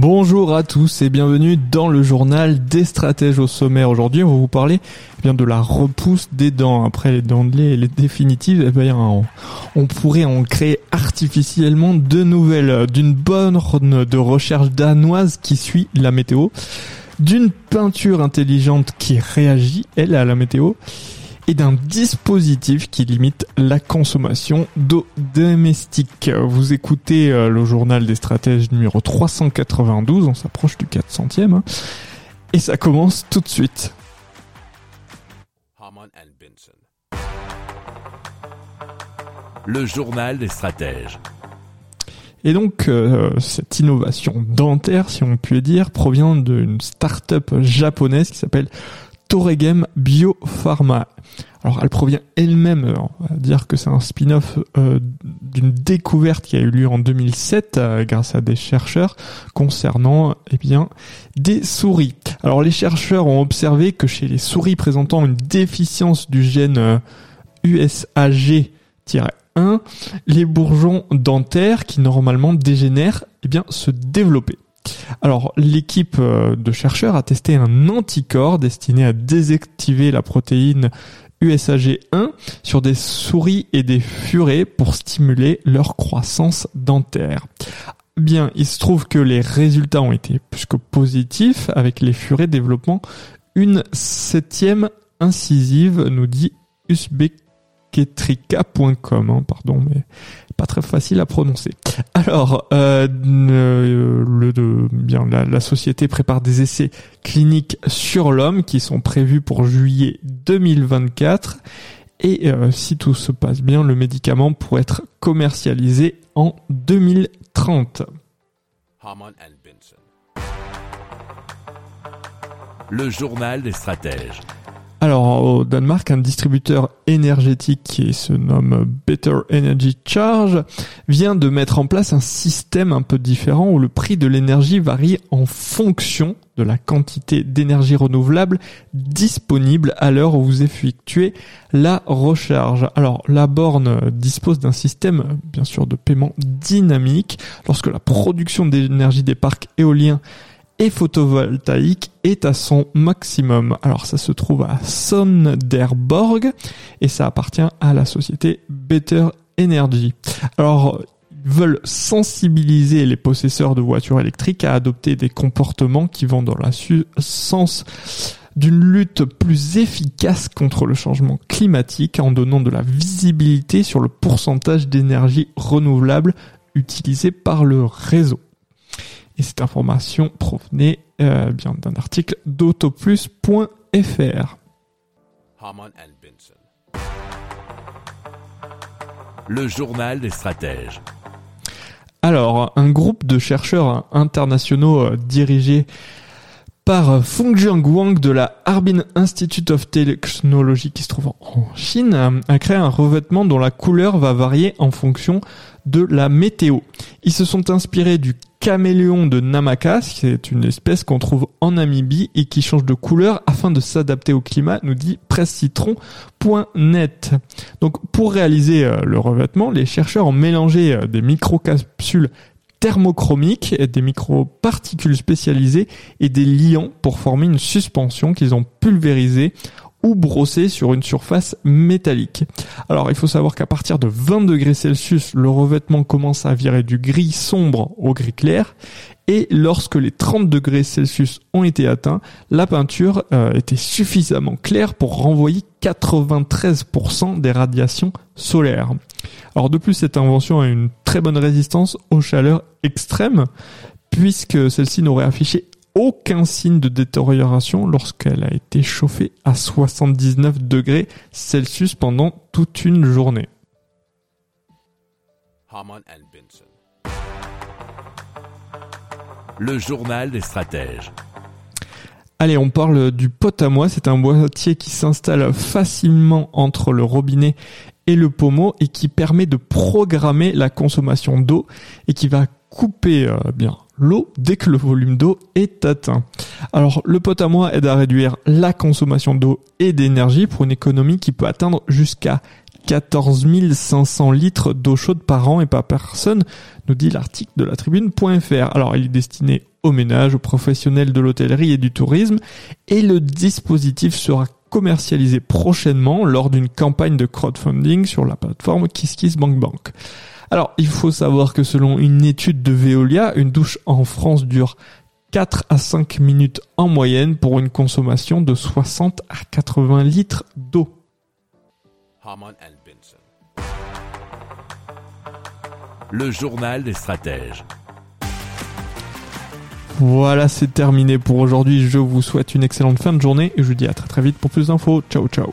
Bonjour à tous et bienvenue dans le journal des stratèges au sommaire. Aujourd'hui, on va vous parler eh bien de la repousse des dents. Après les dents de lait et les définitives, eh bien, on, pourrait en créer artificiellement de nouvelles. D'une borne de recherche danoise qui suit la météo, d'une peinture intelligente qui réagit, elle, à la météo, et d'un dispositif qui limite la consommation d'eau domestique. Vous écoutez euh, le journal des stratèges numéro 392, on s'approche du 400e, hein, et ça commence tout de suite. Le journal des stratèges. Et donc, euh, cette innovation dentaire, si on peut dire, provient d'une start-up japonaise qui s'appelle Toregem Biopharma. Alors, elle provient elle-même, euh, on va dire que c'est un spin-off euh, d'une découverte qui a eu lieu en 2007 euh, grâce à des chercheurs concernant, eh bien, des souris. Alors, les chercheurs ont observé que chez les souris présentant une déficience du gène euh, USAG-1, les bourgeons dentaires qui normalement dégénèrent, eh bien, se développaient. Alors, l'équipe euh, de chercheurs a testé un anticorps destiné à désactiver la protéine USAG1 sur des souris et des furets pour stimuler leur croissance dentaire. Bien, il se trouve que les résultats ont été plus que positifs avec les furets développant une septième incisive, nous dit usbeketrika.com, hein, pardon, mais pas très facile à prononcer. Alors, euh, euh, le, de, bien, la, société prépare des essais cliniques sur l'homme qui sont prévus pour juillet 2024. Et euh, si tout se passe bien, le médicament pourrait être commercialisé en 2030. Haman and Benson. Le journal des stratèges. Alors au Danemark, un distributeur énergétique qui se nomme Better Energy Charge vient de mettre en place un système un peu différent où le prix de l'énergie varie en fonction de la quantité d'énergie renouvelable disponible à l'heure où vous effectuez la recharge. Alors la borne dispose d'un système bien sûr de paiement dynamique lorsque la production d'énergie des parcs éoliens et photovoltaïque est à son maximum. Alors ça se trouve à Sonderborg et ça appartient à la société Better Energy. Alors ils veulent sensibiliser les possesseurs de voitures électriques à adopter des comportements qui vont dans le sens d'une lutte plus efficace contre le changement climatique en donnant de la visibilité sur le pourcentage d'énergie renouvelable utilisé par le réseau. Et cette information provenait euh, bien d'un article d'autoplus.fr. Le journal des stratèges. Alors, un groupe de chercheurs internationaux euh, dirigé par Fengjiang Wang de la Harbin Institute of Technology qui se trouve en Chine a créé un revêtement dont la couleur va varier en fonction de la météo. Ils se sont inspirés du caméléon de Namaka, c'est une espèce qu'on trouve en Namibie et qui change de couleur afin de s'adapter au climat, nous dit pressecitron.net. Donc pour réaliser euh, le revêtement, les chercheurs ont mélangé euh, des microcapsules thermochromiques, des microparticules spécialisées et des liants pour former une suspension qu'ils ont pulvérisée ou brossée sur une surface métallique. Alors il faut savoir qu'à partir de 20 degrés Celsius, le revêtement commence à virer du gris sombre au gris clair et lorsque les 30 degrés Celsius ont été atteints, la peinture euh, était suffisamment claire pour renvoyer 93% des radiations solaires. Alors de plus, cette invention a une très bonne résistance aux chaleurs extrêmes puisque celle-ci n'aurait affiché aucun signe de détérioration lorsqu'elle a été chauffée à 79 degrés Celsius pendant toute une journée. Le journal des stratèges. Allez, on parle du pot à moi. C'est un boîtier qui s'installe facilement entre le robinet et le pommeau et qui permet de programmer la consommation d'eau et qui va couper euh, bien l'eau dès que le volume d'eau est atteint. Alors le pot à moi aide à réduire la consommation d'eau et d'énergie pour une économie qui peut atteindre jusqu'à 14 500 litres d'eau chaude par an et par personne, nous dit l'article de la tribune.fr. Alors il est destiné aux ménages, aux professionnels de l'hôtellerie et du tourisme et le dispositif sera commercialisé prochainement lors d'une campagne de crowdfunding sur la plateforme KissKissBankBank. Alors, il faut savoir que selon une étude de Veolia, une douche en France dure 4 à 5 minutes en moyenne pour une consommation de 60 à 80 litres d'eau. Le journal des stratèges. Voilà, c'est terminé pour aujourd'hui. Je vous souhaite une excellente fin de journée et je vous dis à très très vite pour plus d'infos. Ciao ciao.